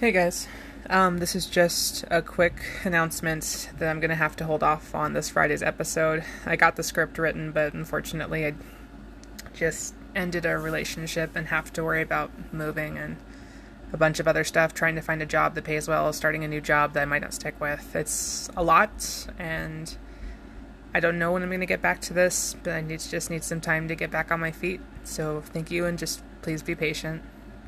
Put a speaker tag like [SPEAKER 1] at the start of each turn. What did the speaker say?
[SPEAKER 1] Hey guys, um, this is just a quick announcement that I'm gonna have to hold off on this Friday's episode. I got the script written, but unfortunately, I just ended a relationship and have to worry about moving and a bunch of other stuff, trying to find a job that pays well, starting a new job that I might not stick with. It's a lot, and I don't know when I'm gonna get back to this, but I need just need some time to get back on my feet. So thank you, and just please be patient.